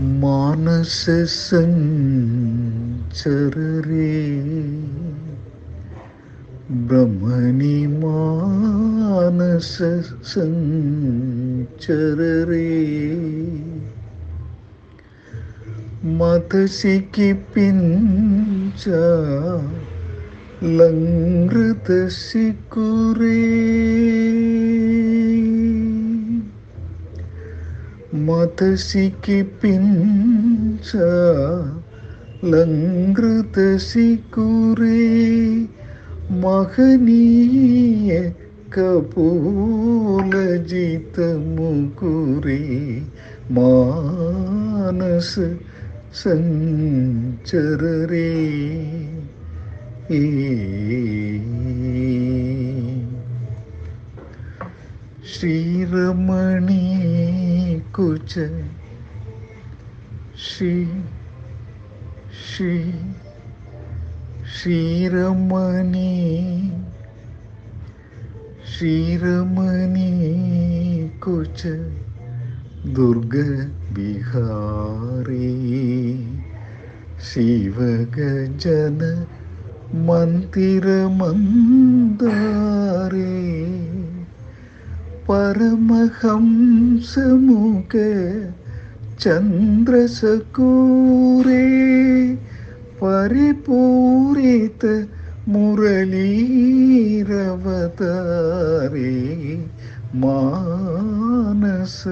മാനസ സഞ്ചരരേ. ബ്രഹ്മണി മാനസ സഞ്ചരരേ. മതസിക്ക് പിഞ്ച ലങ്കൃതസിക്കുരേ മതസിക്ക് പിഞ്ച ലങ്കൃതസിക്കുരേ മഹനീയ കപൂലജിത മുകുരേ മാനസ ഏ श्रीरमणि कुच। श्री श्री श्रीरमणी। श्रीरमणी कुच। दुर्ग बिहारी। शिव गजन शिवगजन मन्दिरमन्दा பரமஹம்சமுக சந்திரசகூரே பரிபூரித முரளீரவதாரே மானச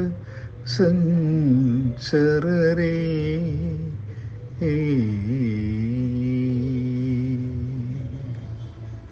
சஞ்சரரே. ஏ